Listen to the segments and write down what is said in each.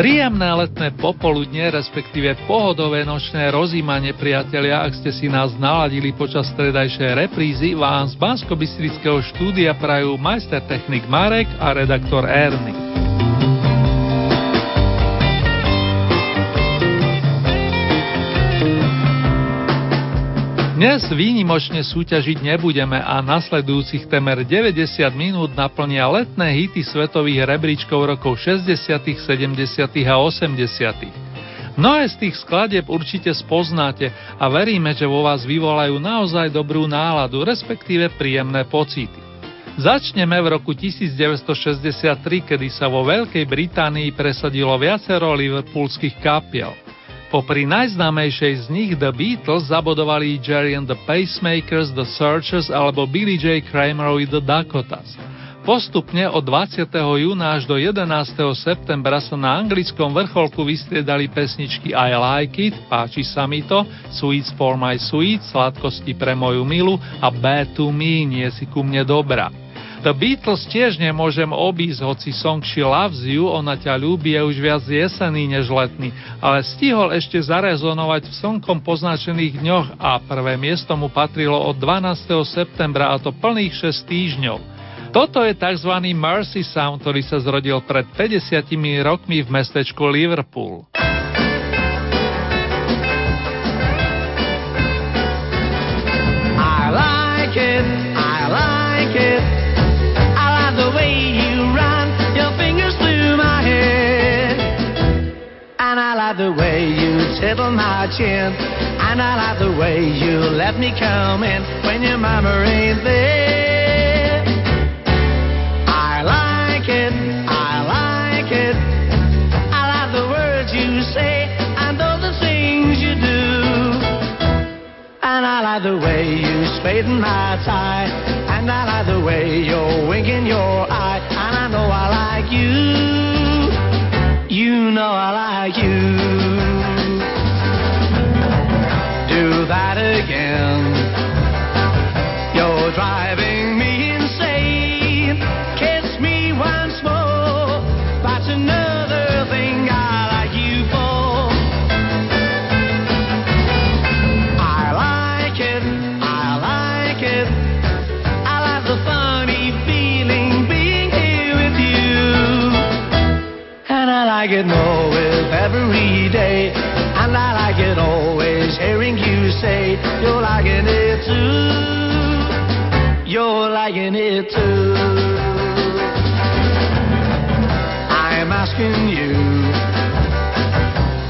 Príjemné letné popoludne, respektíve pohodové nočné rozímanie, priatelia, ak ste si nás naladili počas stredajšej reprízy, vám z bansko štúdia prajú majster technik Marek a redaktor Ernie. Dnes výnimočne súťažiť nebudeme a nasledujúcich temer 90 minút naplnia letné hity svetových rebríčkov rokov 60., 70. a 80. Mnohé z tých skladieb určite spoznáte a veríme, že vo vás vyvolajú naozaj dobrú náladu, respektíve príjemné pocity. Začneme v roku 1963, kedy sa vo Veľkej Británii presadilo viacero liverpoolských kapiel. Popri najznámejšej z nich The Beatles zabodovali Jerry and the Pacemakers, The Searchers alebo Billy J. Kramerovi The Dakotas. Postupne od 20. júna až do 11. septembra sa na anglickom vrcholku vystriedali pesničky I Like It, Páči sa mi to, Sweets for my sweet, Sladkosti pre moju milu a Bad to me, Nie si ku mne dobrá. The Beatles tiež nemôžem obísť, hoci song She Loves You, ona ťa ľúbi, je už viac jesený než letný, ale stihol ešte zarezonovať v slnkom poznačených dňoch a prvé miesto mu patrilo od 12. septembra a to plných 6 týždňov. Toto je tzv. Mercy Sound, ktorý sa zrodil pred 50 rokmi v mestečku Liverpool. The way you tickle my chin. And I like the way you let me come in when your mama ain't there. I like it, I like it. I like the words you say and all the things you do. And I like the way you straighten my tie. And I like the way you're winking your eye. And I know I like you. Know I like you. Do that again. You're driving me insane. Kiss me once more. That's another thing I like you for. I like it. I like it. I like the funny feeling being here with you. And I like it more every day. And I like it always hearing you say you're liking it too. You're liking it too. I'm asking you,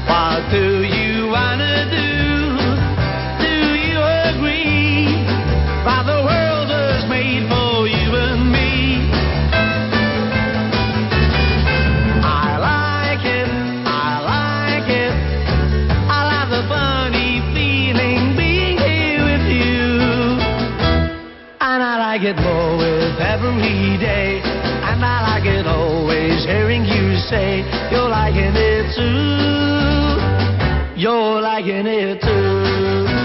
what do you say you're liking it too. You're liking it too.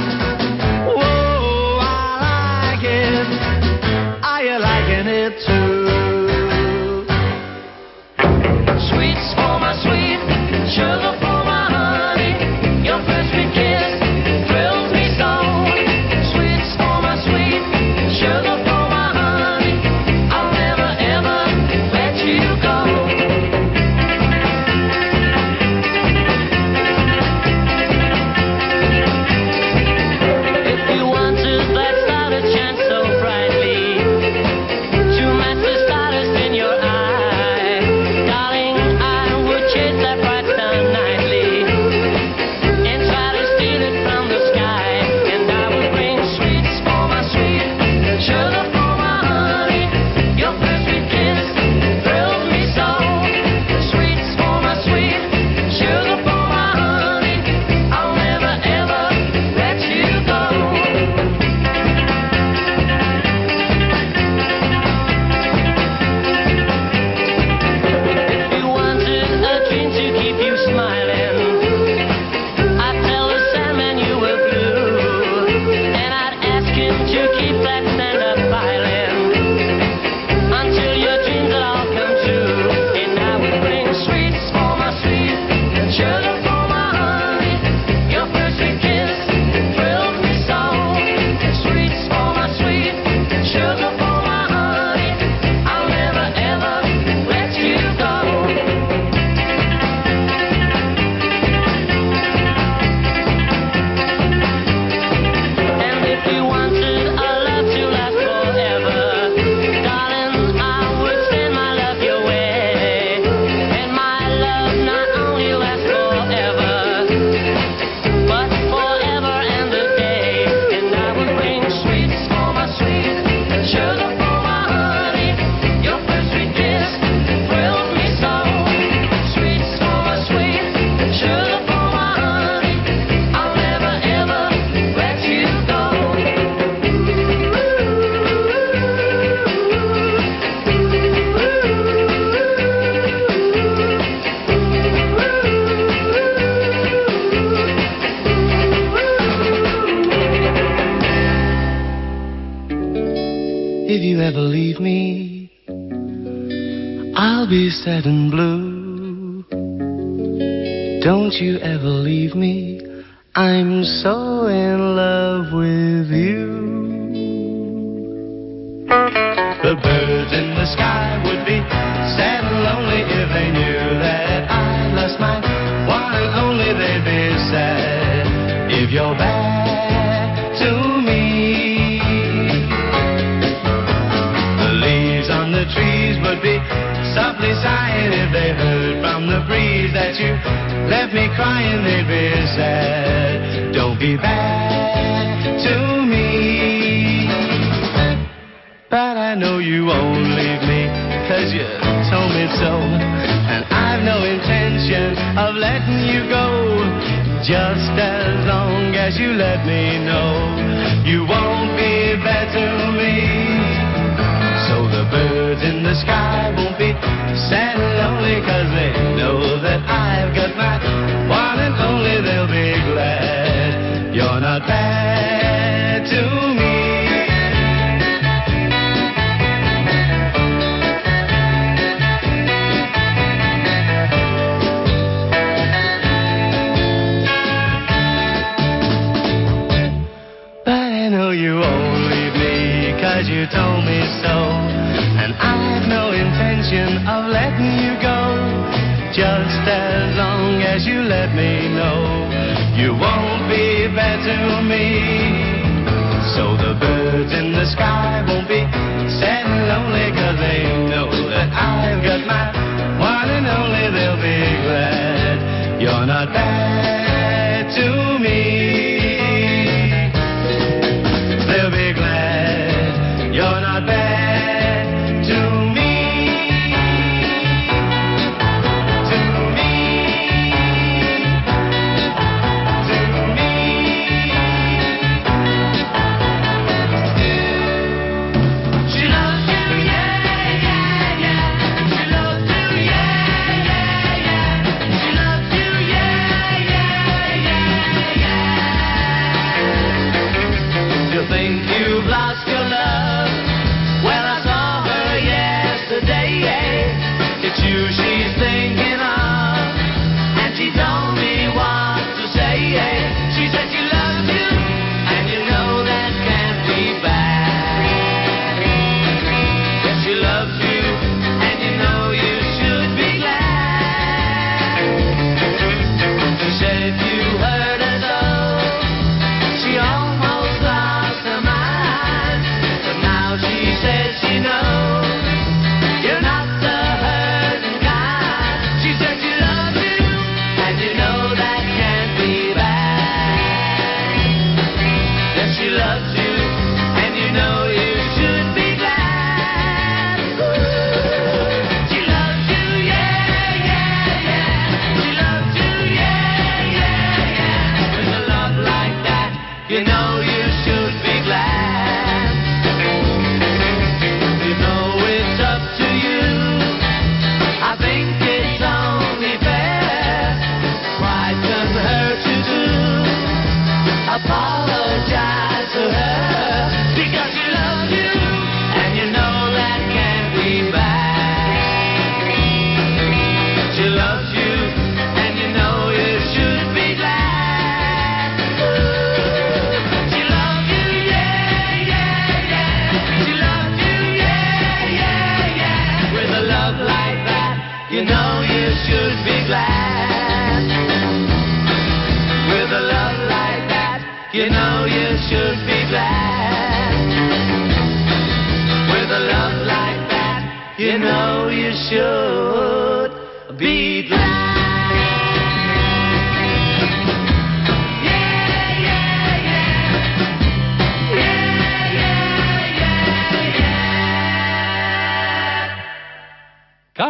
intention of letting you go. Just as long as you let me know you won't be bad to me. So the birds in the sky won't be sad and lonely cause they know that I've got my one and only. They'll be glad you're not bad.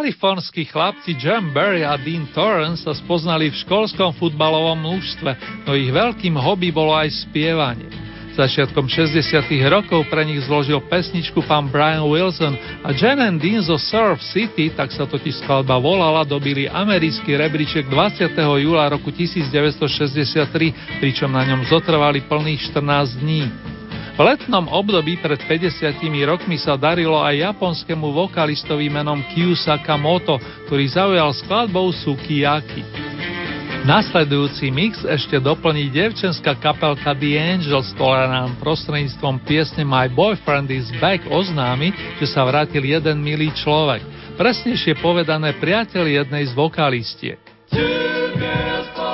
Kalifornskí chlapci John Barry a Dean Torrance sa spoznali v školskom futbalovom mužstve, no ich veľkým hobby bolo aj spievanie. Začiatkom 60. rokov pre nich zložil pesničku pán Brian Wilson a Jen and Dean zo Surf City, tak sa totiž skladba volala, dobili americký rebríček 20. júla roku 1963, pričom na ňom zotrvali plných 14 dní. V letnom období pred 50 rokmi sa darilo aj japonskému vokalistovi menom Kyu Sakamoto, ktorý zaujal skladbou Sukiyaki. Nasledujúci mix ešte doplní devčenská kapelka The Angels, ktorá nám prostredníctvom piesne My Boyfriend is Back oznámi, že sa vrátil jeden milý človek. Presnejšie povedané priateľ jednej z vokalistiek. me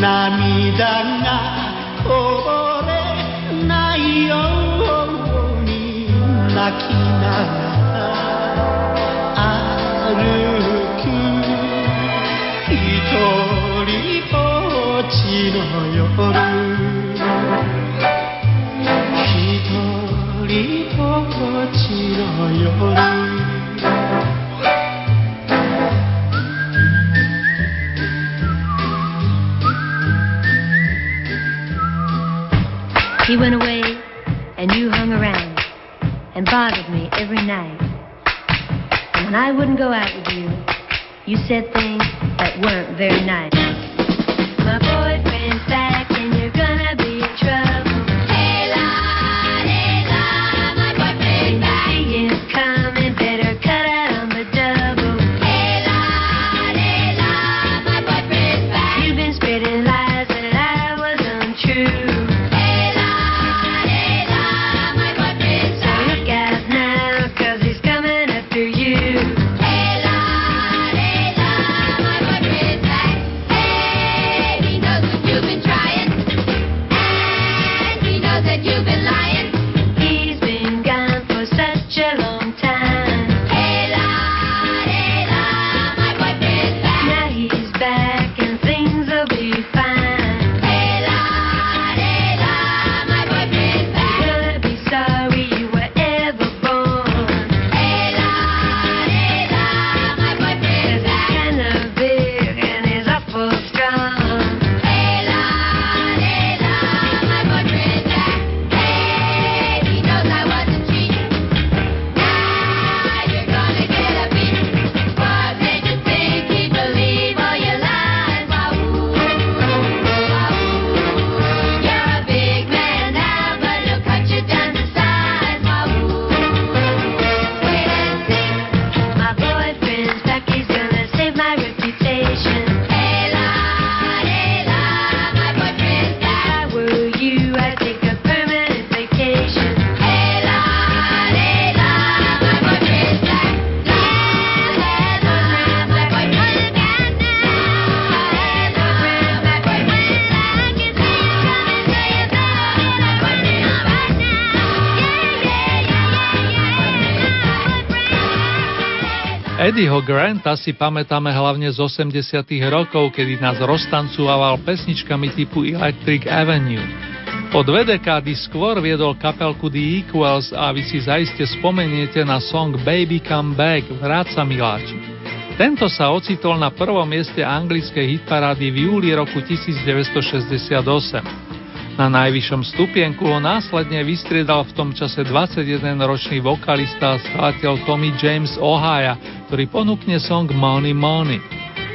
涙がこぼれないように泣きながら歩く一人ぼっちの夜一人ぼっちの夜 You went away, and you hung around and bothered me every night. And when I wouldn't go out with you, you said things that weren't very nice. Eddieho Granta si pamätáme hlavne z 80 rokov, kedy nás roztancúval pesničkami typu Electric Avenue. O dve dekády skôr viedol kapelku The Equals a vy si zaiste spomeniete na song Baby Come Back, Vráť sa miláči. Tento sa ocitol na prvom mieste anglickej hitparády v júli roku 1968. Na najvyššom stupienku ho následne vystriedal v tom čase 21-ročný vokalista a skladateľ Tommy James Ohio, ktorý ponúkne song Money Money.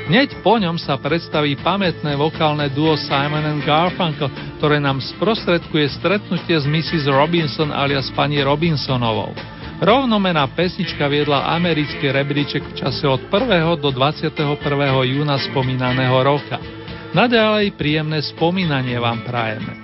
Hneď po ňom sa predstaví pamätné vokálne duo Simon and Garfunkel, ktoré nám sprostredkuje stretnutie s Mrs. Robinson alias pani Robinsonovou. Rovnomená pesnička viedla americký rebríček v čase od 1. do 21. júna spomínaného roka. Naďalej príjemné spomínanie vám prajeme.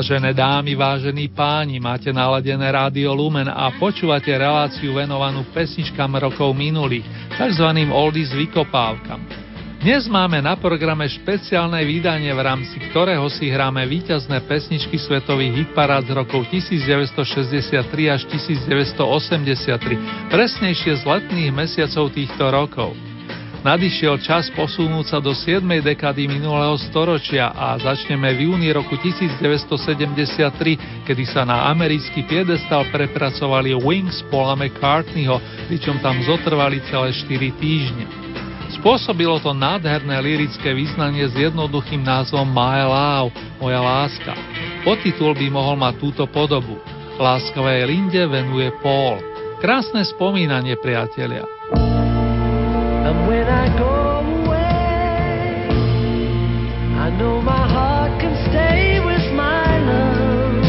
Vážené dámy, vážení páni, máte naladené rádio Lumen a počúvate reláciu venovanú pesničkám rokov minulých, tzv. oldies vykopávkam. Dnes máme na programe špeciálne vydanie, v rámci ktorého si hráme víťazné pesničky svetových hitparád z rokov 1963 až 1983, presnejšie z letných mesiacov týchto rokov. Nadišiel čas posunúť sa do 7. dekady minulého storočia a začneme v júni roku 1973, kedy sa na americký piedestal prepracovali Wings Paula McCartneyho, pričom tam zotrvali celé 4 týždne. Spôsobilo to nádherné lirické význanie s jednoduchým názvom My Love, moja láska. Podtitul by mohol mať túto podobu. Láskavej Linde venuje Paul. Krásne spomínanie, priatelia. And when I go away, I know my heart can stay with my love.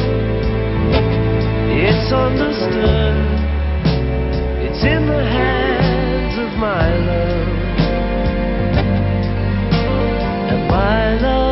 It's understood, it's in the hands of my love. And my love.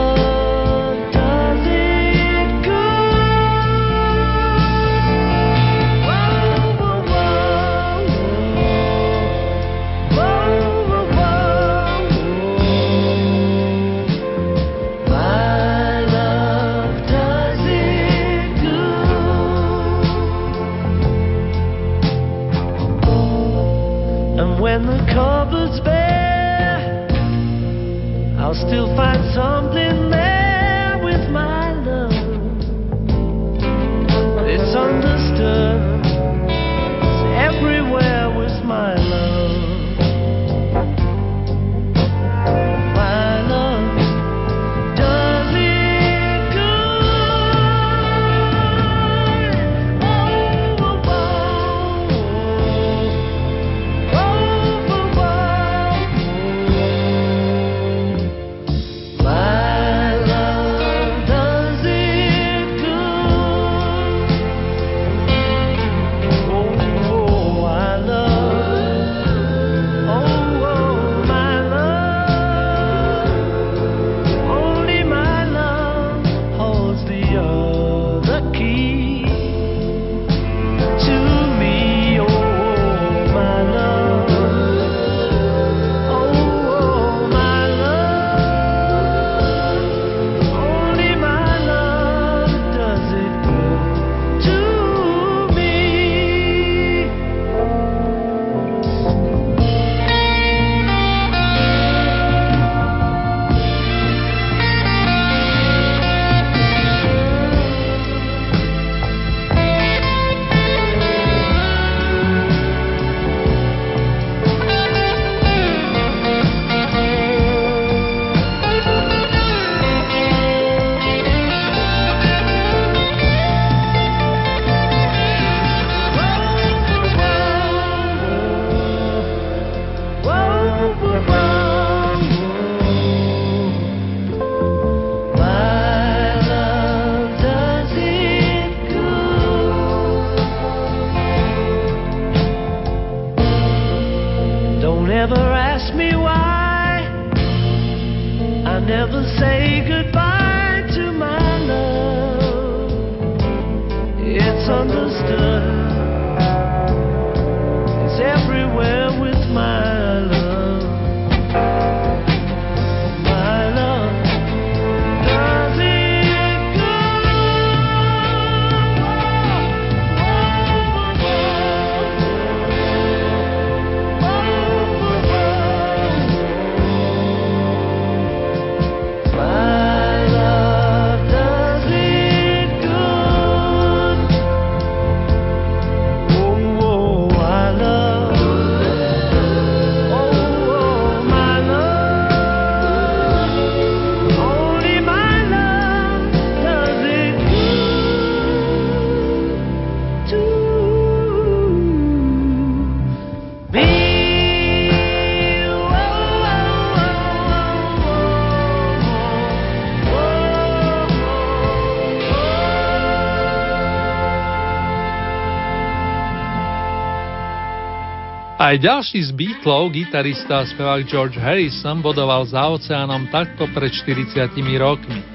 Aj ďalší z Beatlov, gitarista a spevák George Harrison, bodoval za oceánom takto pred 40 rokmi.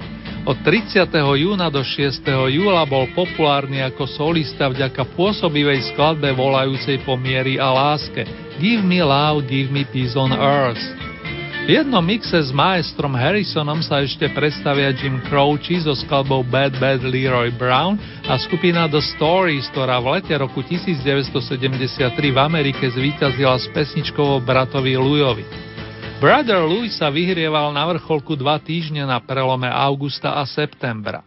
Od 30. júna do 6. júla bol populárny ako solista vďaka pôsobivej skladbe volajúcej po miery a láske Give me love, give me peace on earth. V jednom mixe s maestrom Harrisonom sa ešte predstavia Jim Croce so skladbou Bad Bad Leroy Brown a skupina The Stories, ktorá v lete roku 1973 v Amerike zvíťazila s pesničkou bratovi Louisovi. Brother Louis sa vyhrieval na vrcholku dva týždne na prelome augusta a septembra.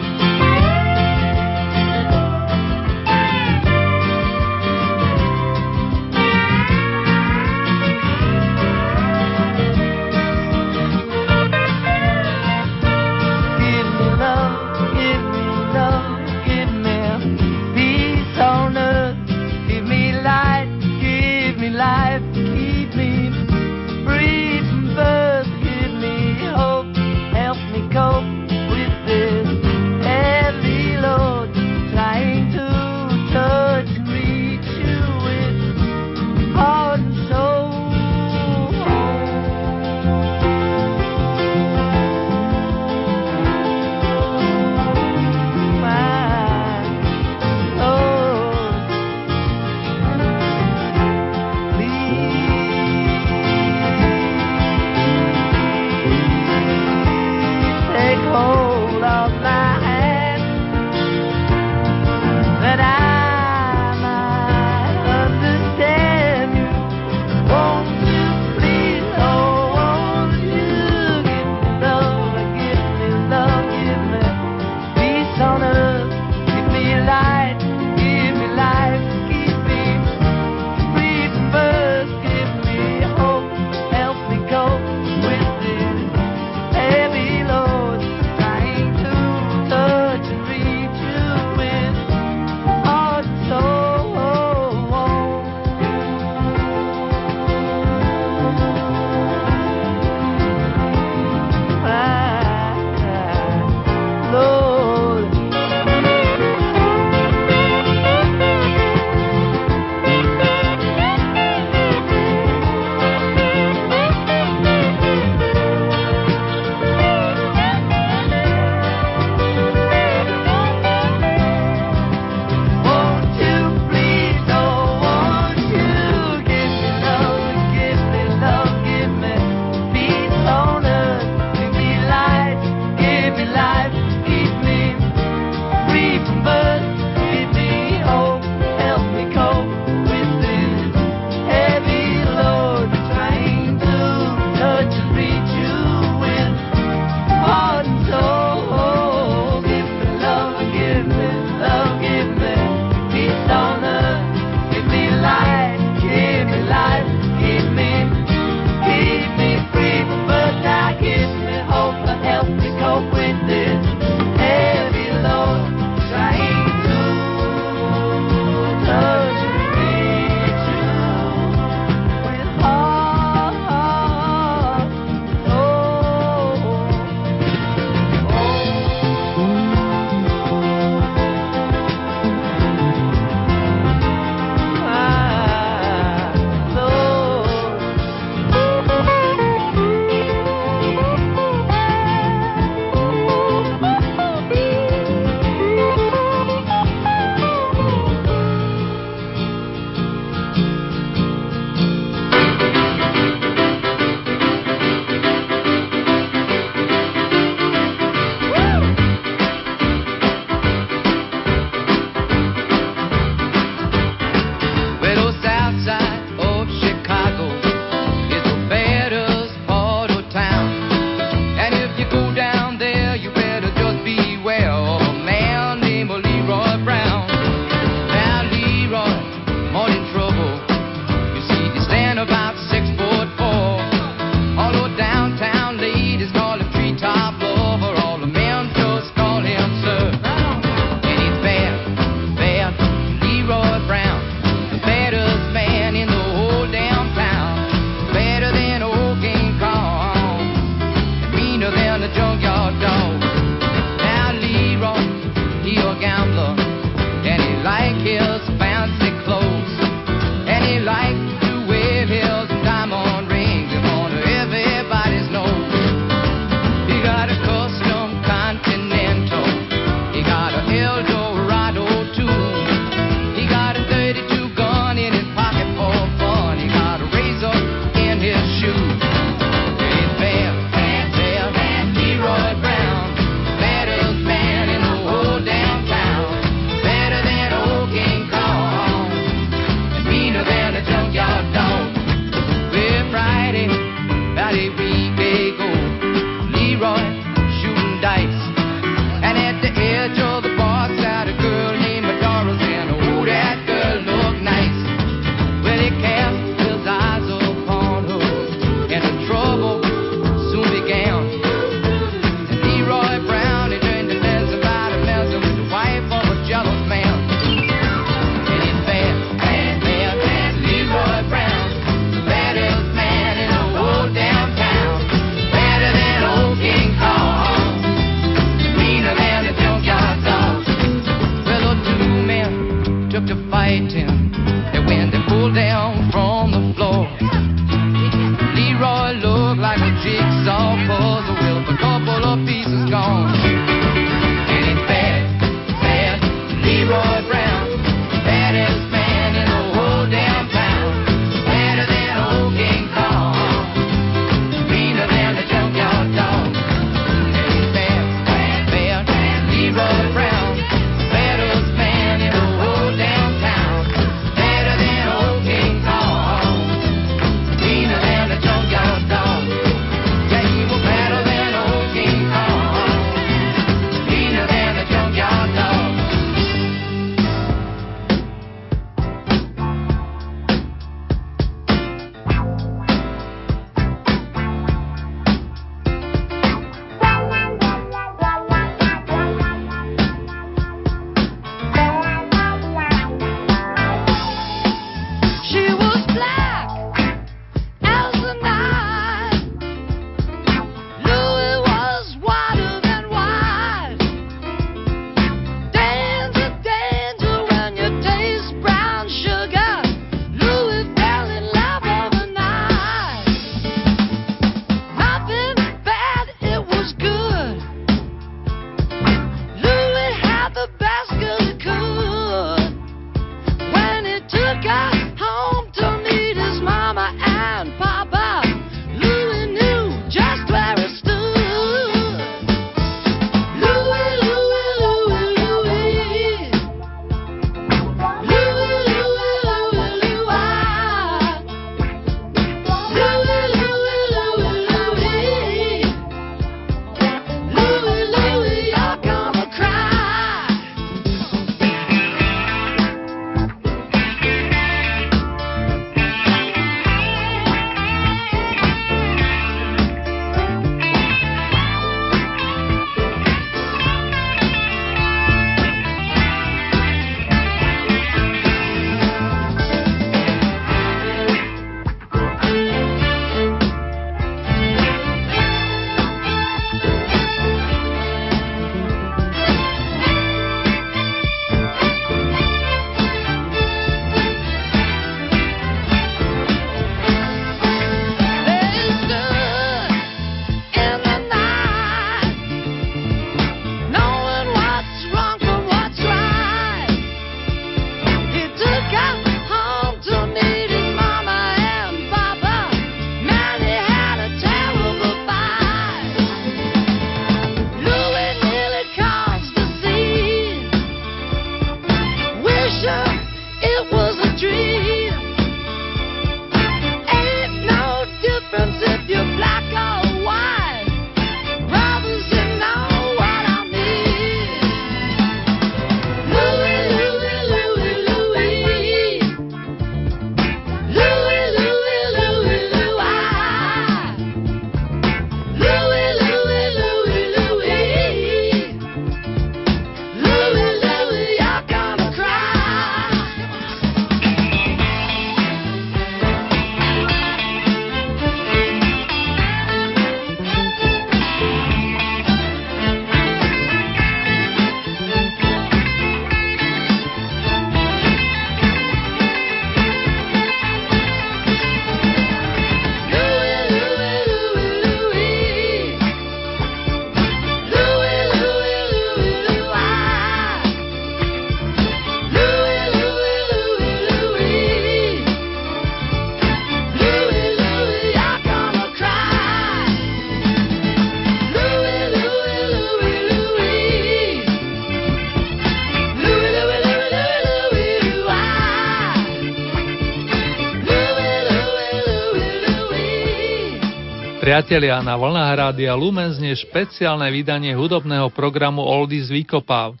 Priatelia, na vlnách rádia Lumen znie špeciálne vydanie hudobného programu Oldies Vykopávky.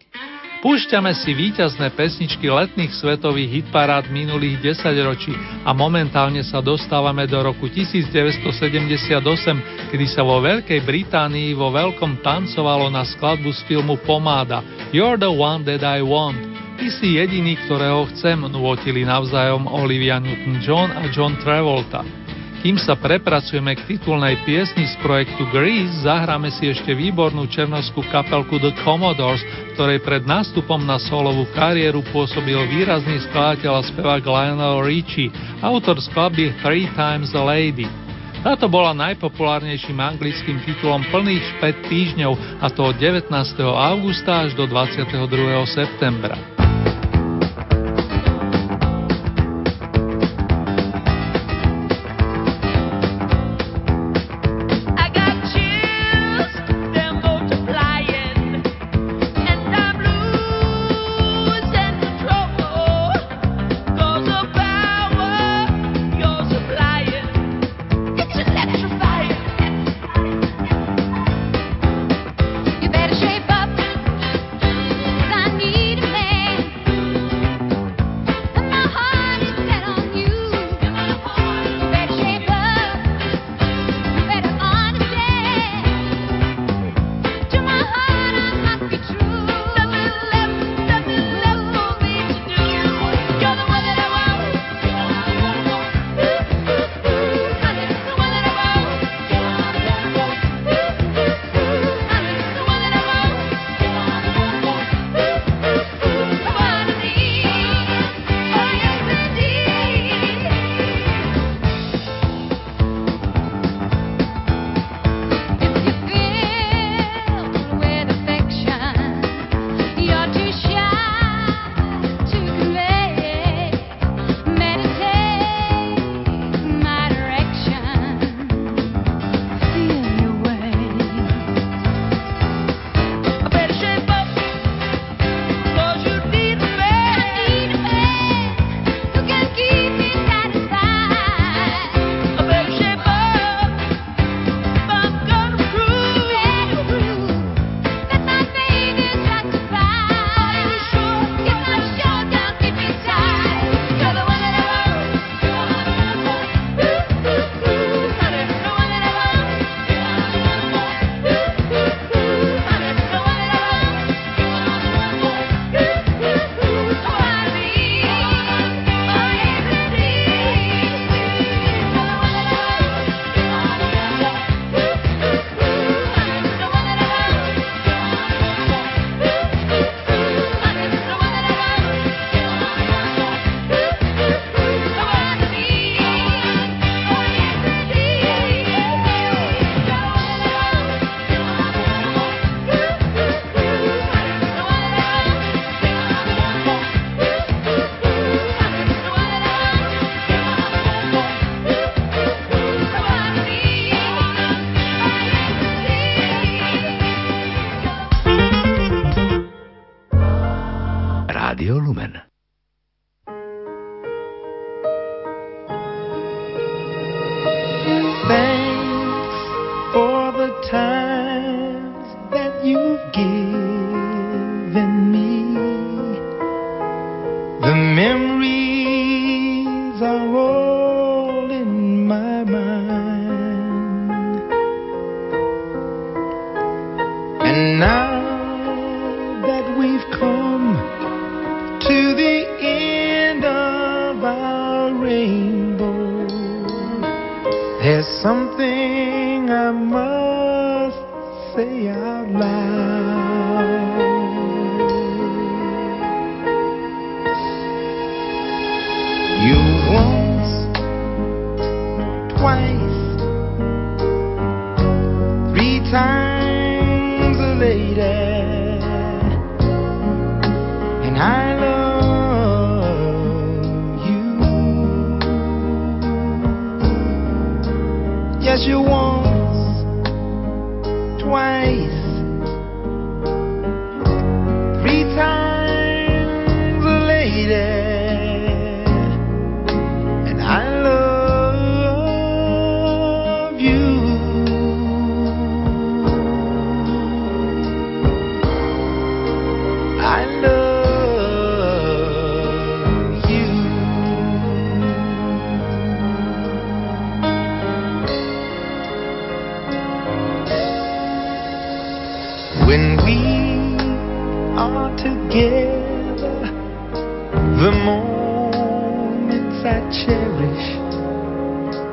Púšťame si víťazné pesničky letných svetových hitparád minulých 10 ročí a momentálne sa dostávame do roku 1978, kedy sa vo Veľkej Británii vo veľkom tancovalo na skladbu z filmu Pomáda You're the one that I want. Ty si jediný, ktorého chcem, nôtili navzájom Olivia Newton-John a John Travolta. Kým sa prepracujeme k titulnej piesni z projektu Grease, zahráme si ešte výbornú černovskú kapelku The Commodores, ktorej pred nástupom na solovú kariéru pôsobil výrazný skladateľ a spevák Lionel Richie, autor skladby Three Times a Lady. Táto bola najpopulárnejším anglickým titulom plných 5 týždňov, a to od 19. augusta až do 22. septembra.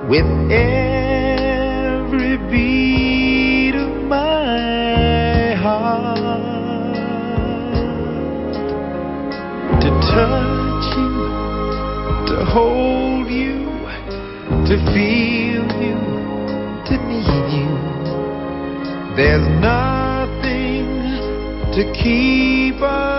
with every beat of my heart to touch you, to hold you, to feel you, to need you. There's nothing to keep us.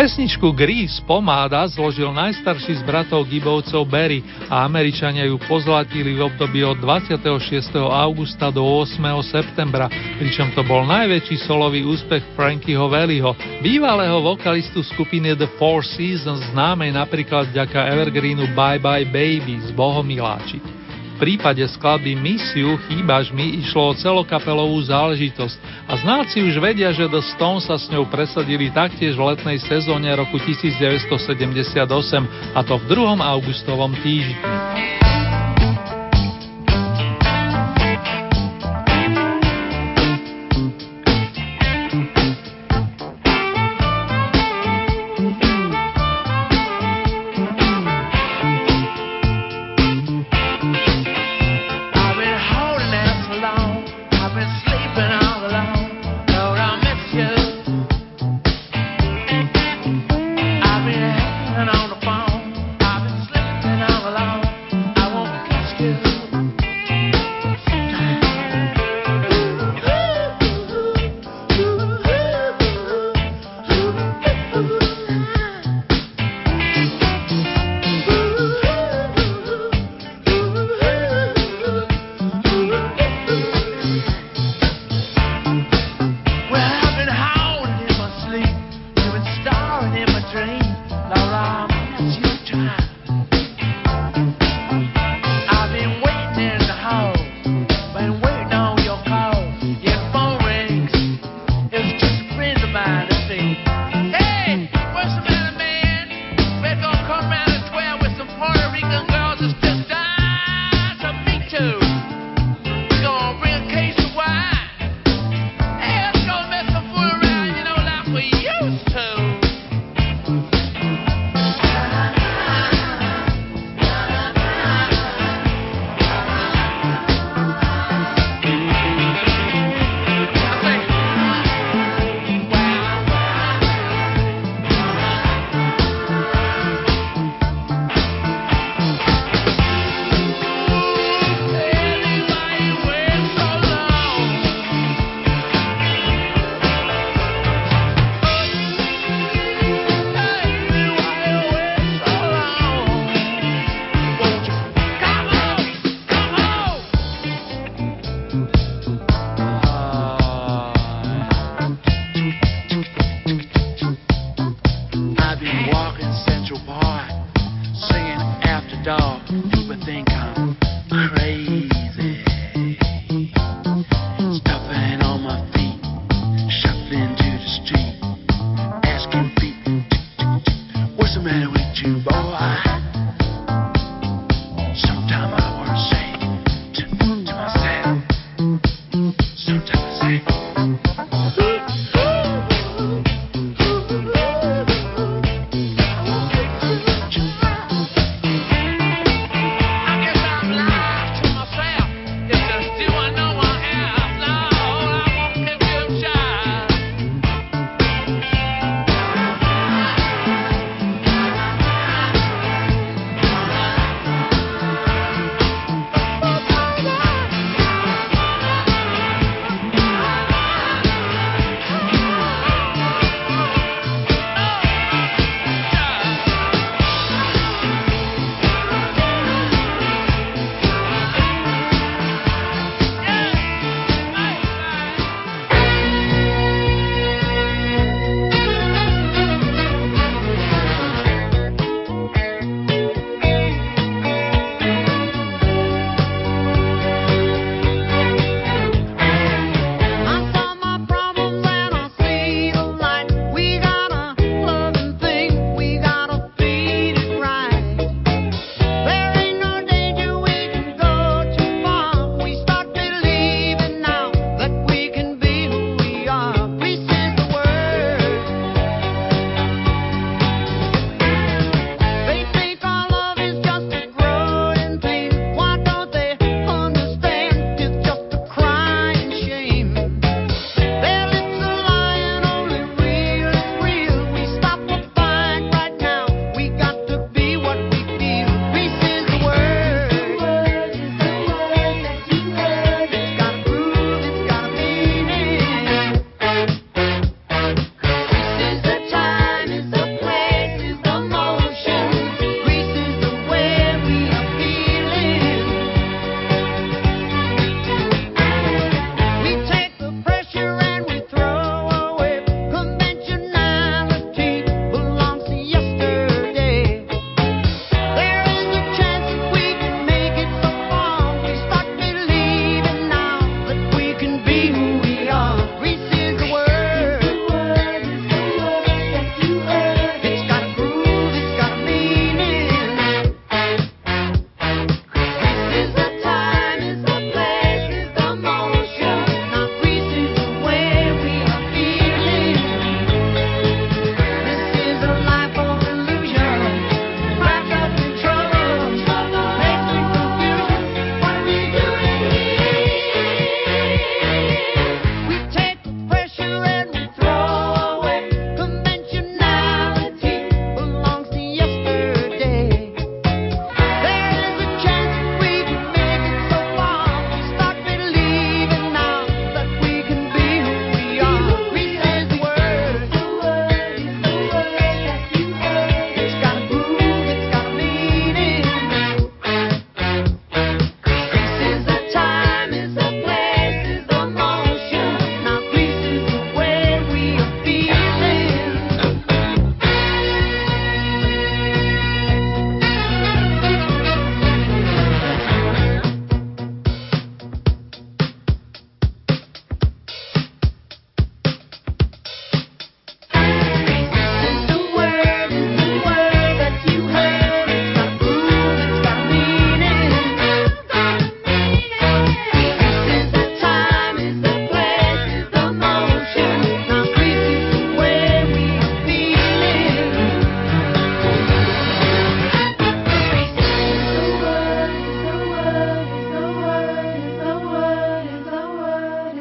Pesničku Grease pomáda zložil najstarší z bratov Gibovcov Barry a Američania ju pozlatili v období od 26. augusta do 8. septembra, pričom to bol najväčší solový úspech Frankyho Valleyho, bývalého vokalistu skupiny The Four Seasons, známej napríklad vďaka Evergreenu Bye Bye Baby z Bohomiláčik prípade skladby Misiu Chýbaš mi išlo o celokapelovú záležitosť a znáci už vedia, že The Stones sa s ňou presadili taktiež v letnej sezóne roku 1978 a to v 2. augustovom týždni.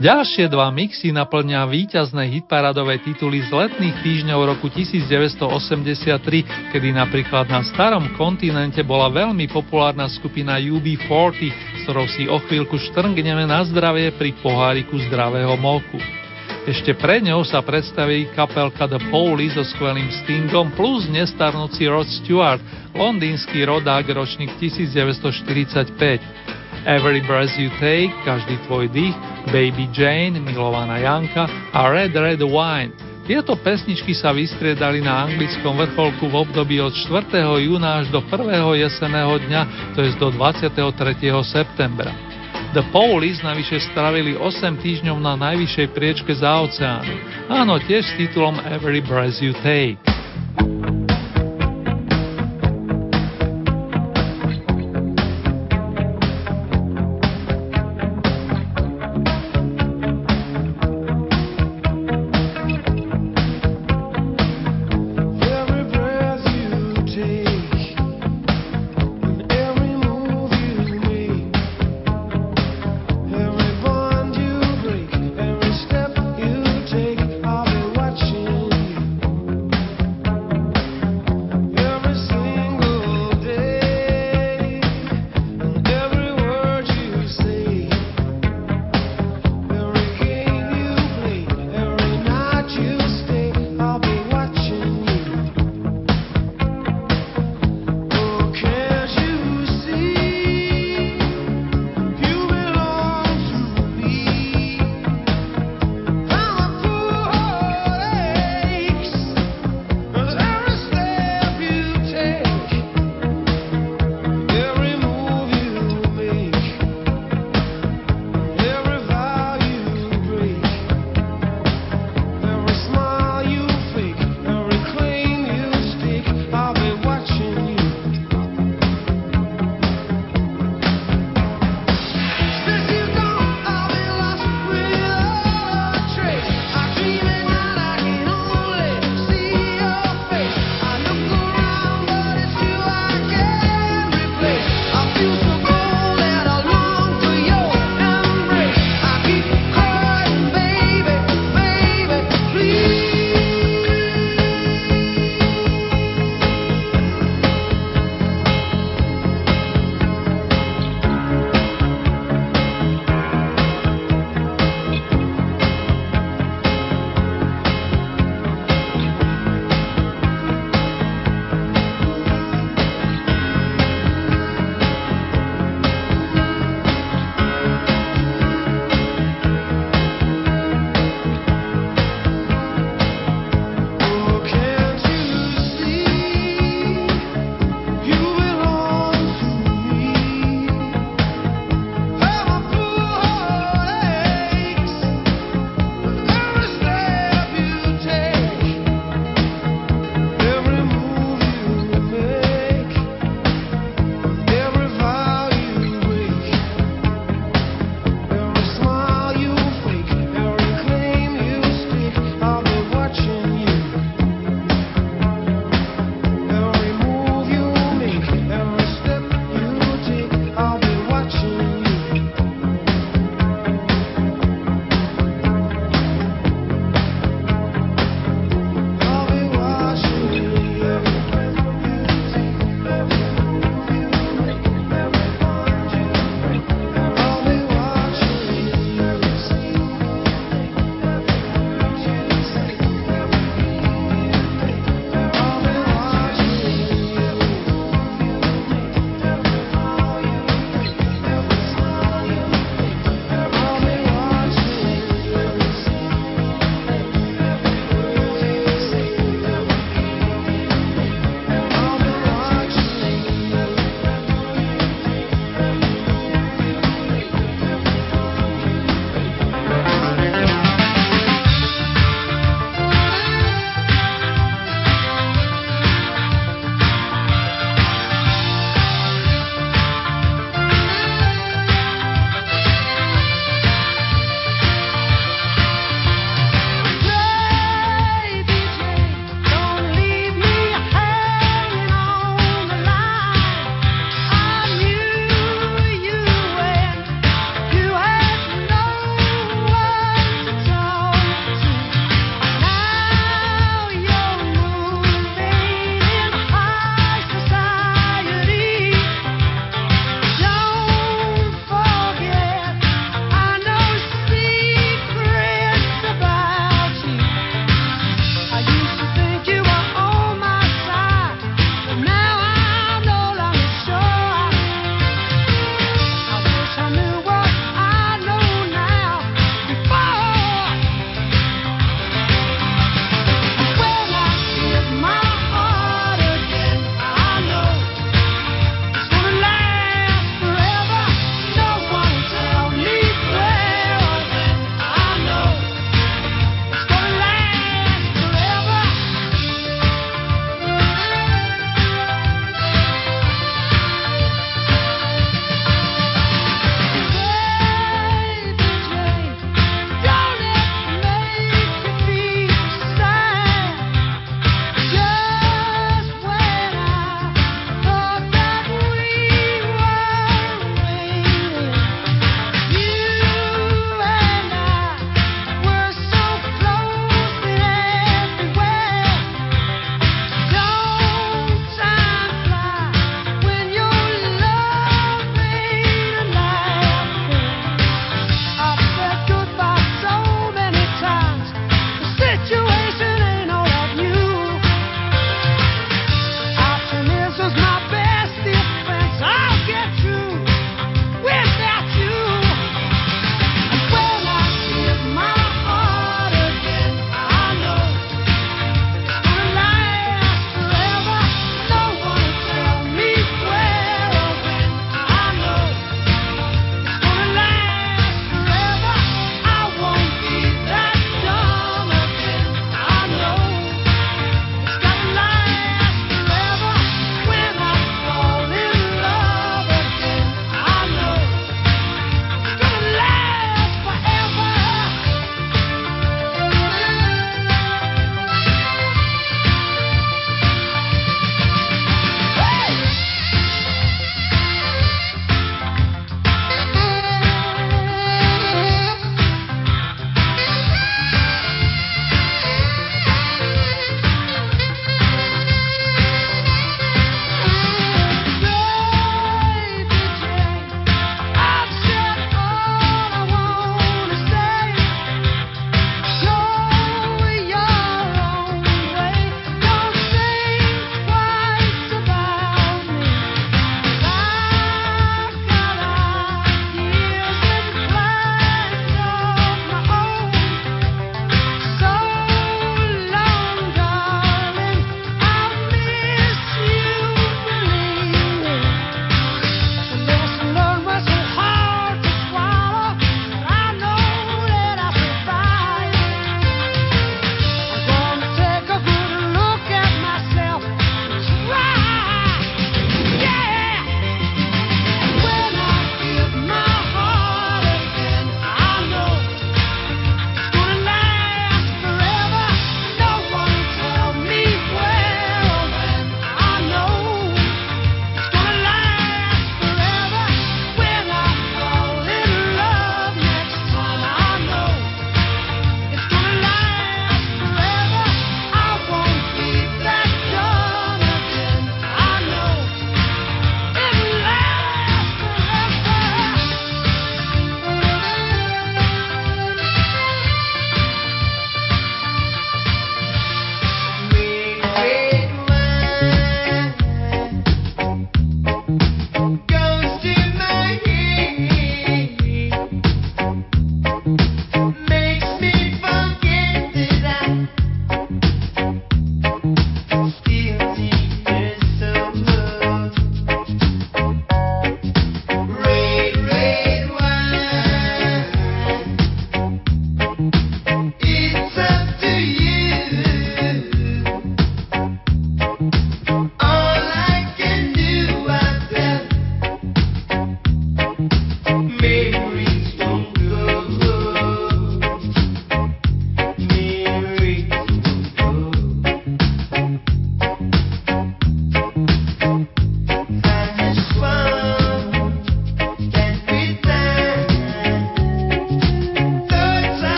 Ďalšie dva mixy naplňa víťazné hitparadové tituly z letných týždňov roku 1983, kedy napríklad na starom kontinente bola veľmi populárna skupina UB40, s ktorou si o chvíľku štrngneme na zdravie pri poháriku zdravého moku. Ešte pre ňou sa predstaví kapelka The Police so skvelým Stingom plus nestarnúci Rod Stewart, londýnsky rodák ročník 1945. Every Breath You Take, Každý tvoj dých, Baby Jane, Milovaná Janka a Red Red Wine. Tieto pesničky sa vystriedali na anglickom vrcholku v období od 4. júna až do 1. jeseného dňa, to je do 23. septembra. The Police navyše stravili 8 týždňov na najvyššej priečke za oceánu. Áno, tiež s titulom Every Breath You Take.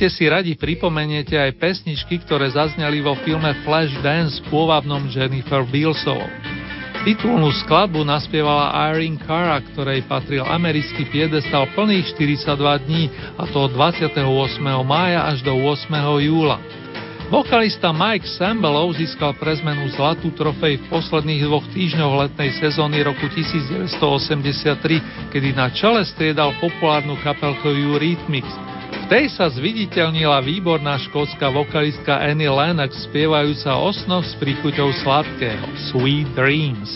Zaiste si radi pripomeniete aj pesničky, ktoré zazneli vo filme Flash Dance pôvabnom Jennifer Bilsovou. Titulnú skladbu naspievala Irene Cara, ktorej patril americký piedestal plných 42 dní, a to od 28. mája až do 8. júla. Vokalista Mike Sambelov získal pre zmenu zlatú trofej v posledných dvoch týždňoch letnej sezóny roku 1983, kedy na čele striedal populárnu kapelku Eurythmics tej sa zviditeľnila výborná škótska vokalistka Annie Lennox spievajúca o snoch s príchuťou sladkého Sweet Dreams.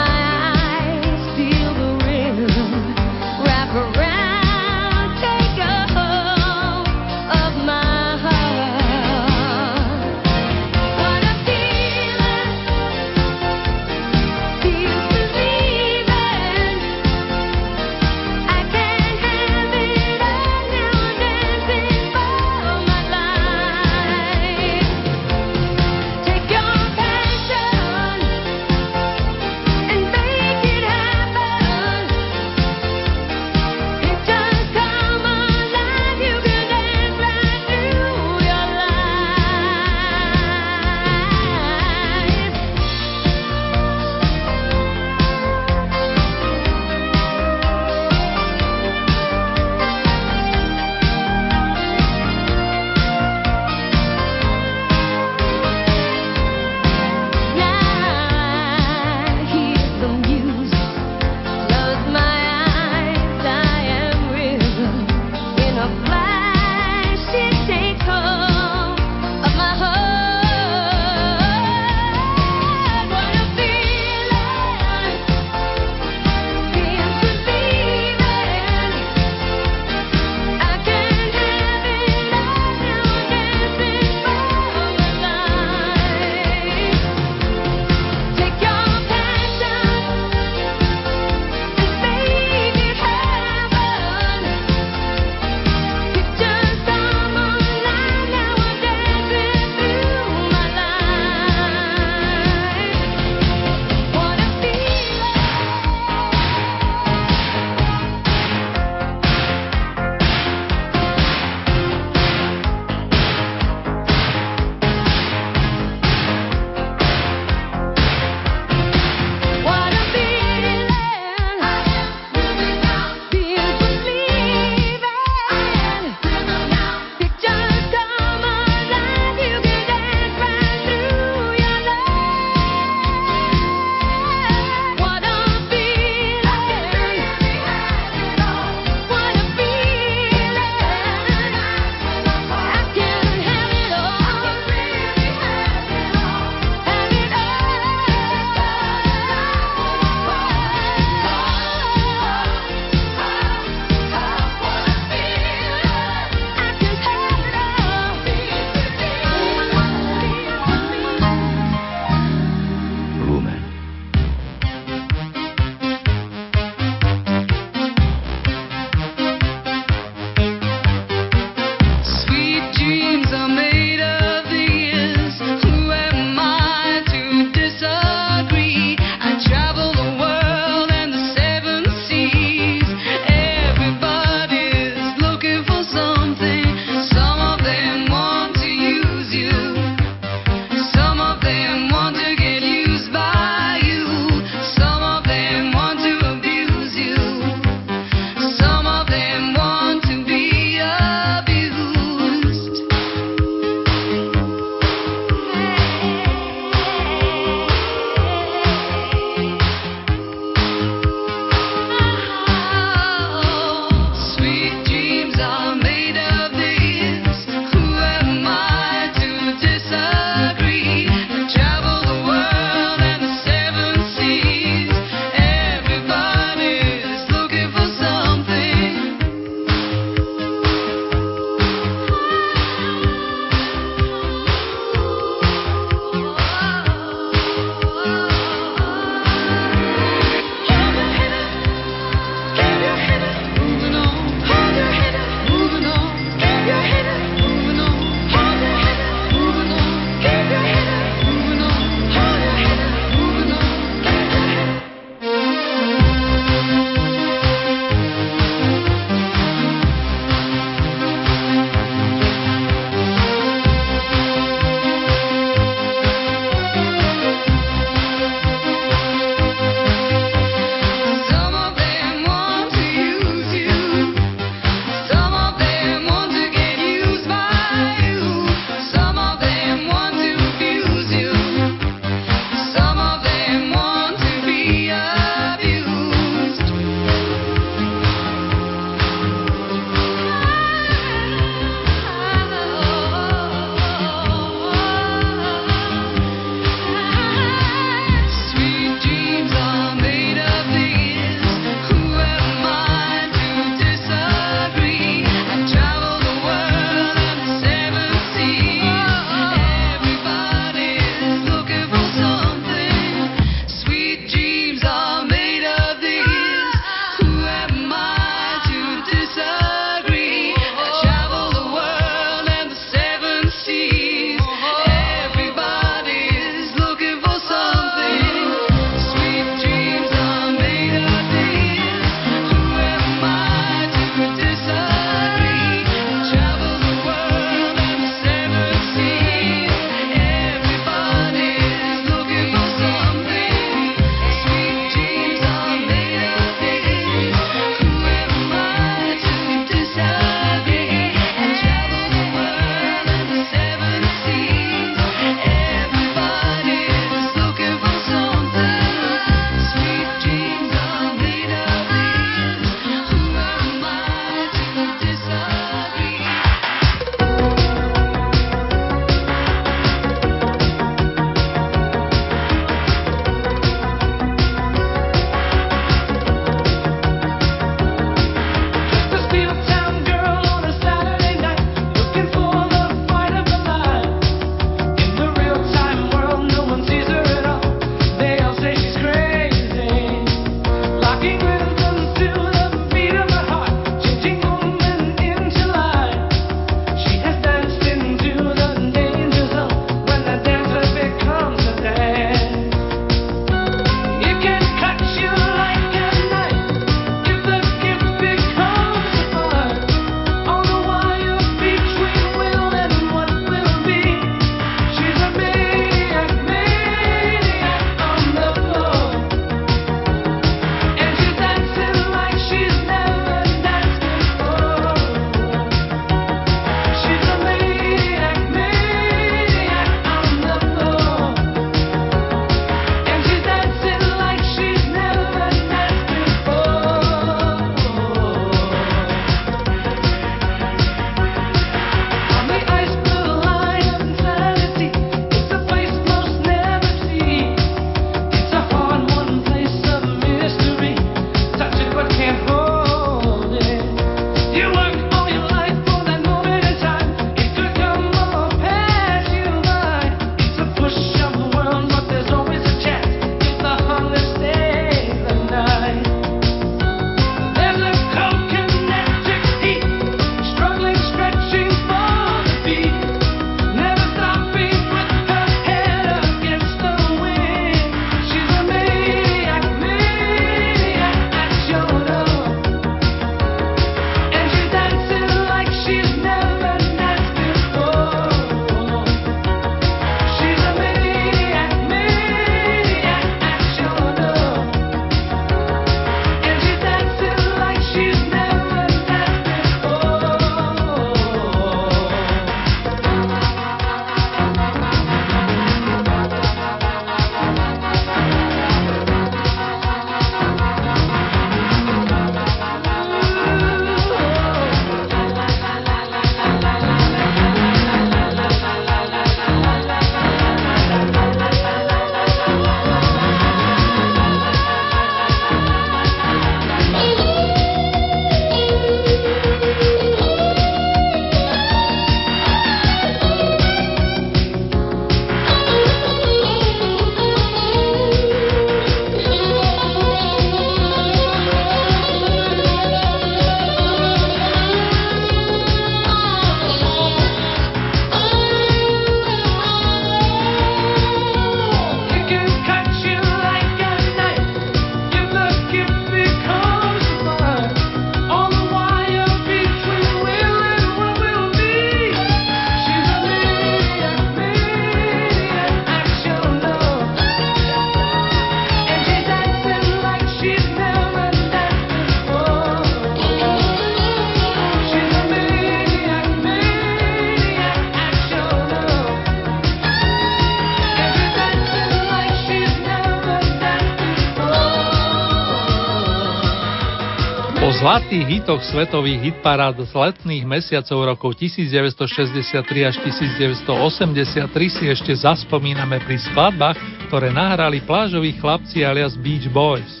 Hitoch svetových hitparád z letných mesiacov rokov 1963 až 1983 si ešte zaspomíname pri skladbách, ktoré nahrali plážoví chlapci alias Beach Boys.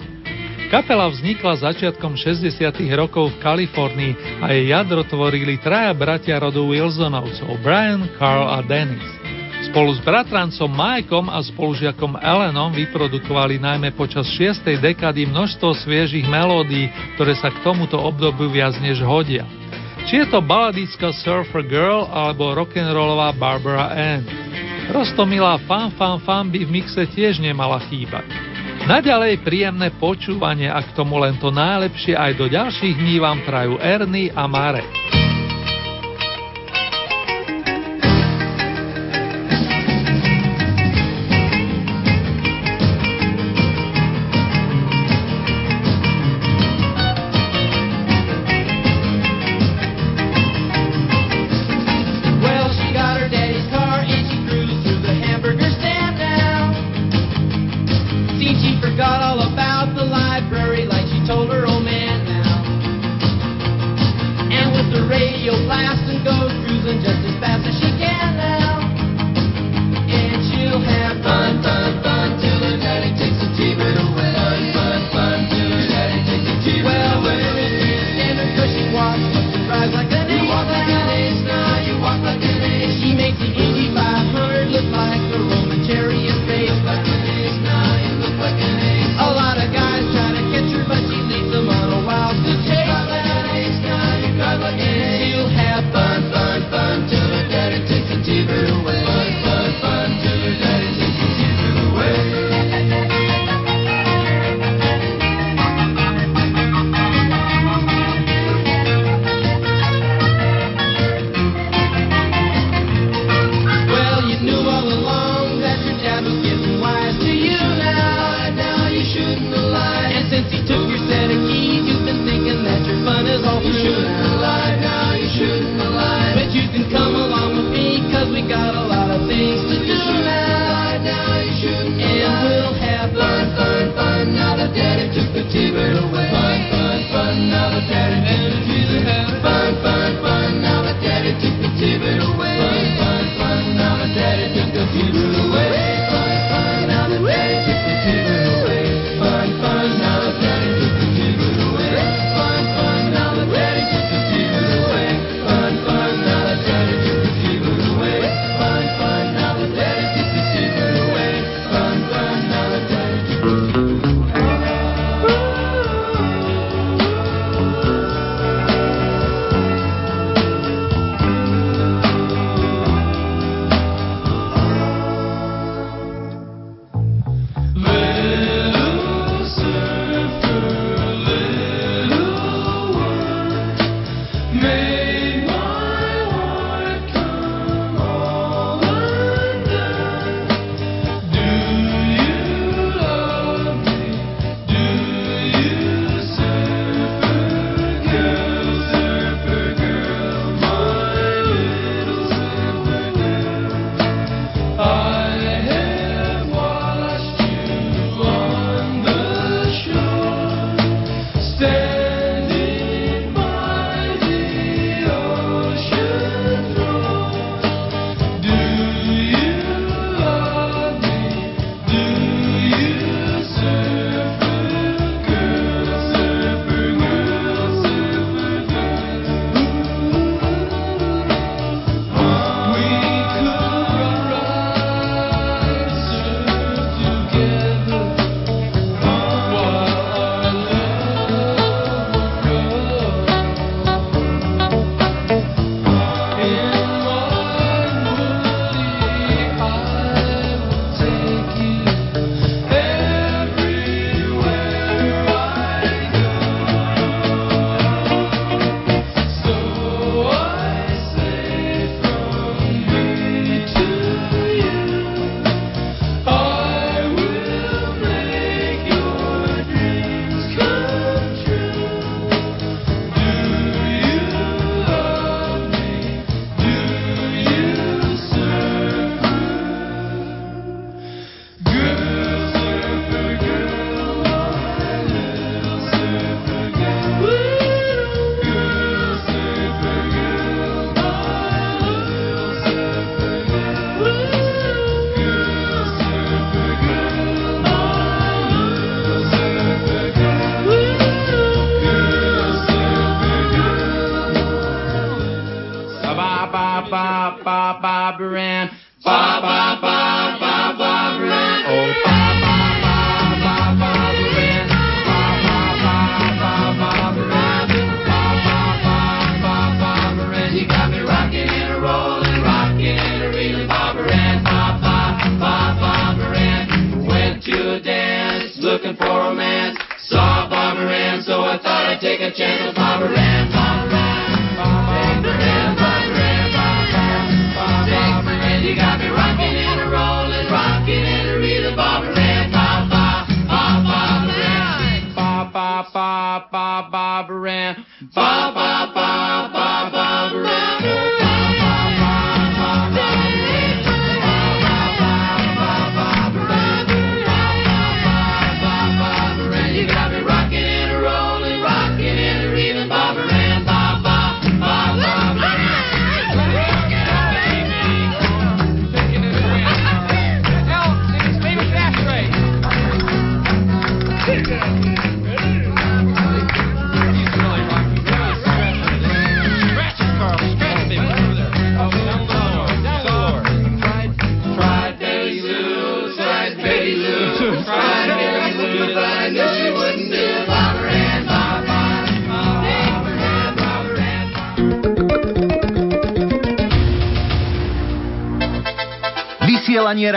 Kapela vznikla začiatkom 60. rokov v Kalifornii a jej jadro tvorili traja bratia rodu Wilsonovcov, Brian, Carl a Dennis. Spolu s bratrancom Mikeom a spolužiakom Ellenom vyprodukovali najmä počas 6. dekady množstvo sviežých melódií, ktoré sa k tomuto obdobiu viac než hodia. Či je to baladická Surfer Girl alebo rock'n'rollová Barbara Ann. Rostomilá fan fan fan by v mixe tiež nemala chýbať. Naďalej príjemné počúvanie a k tomu len to najlepšie aj do ďalších dní vám prajú Erny a Marek.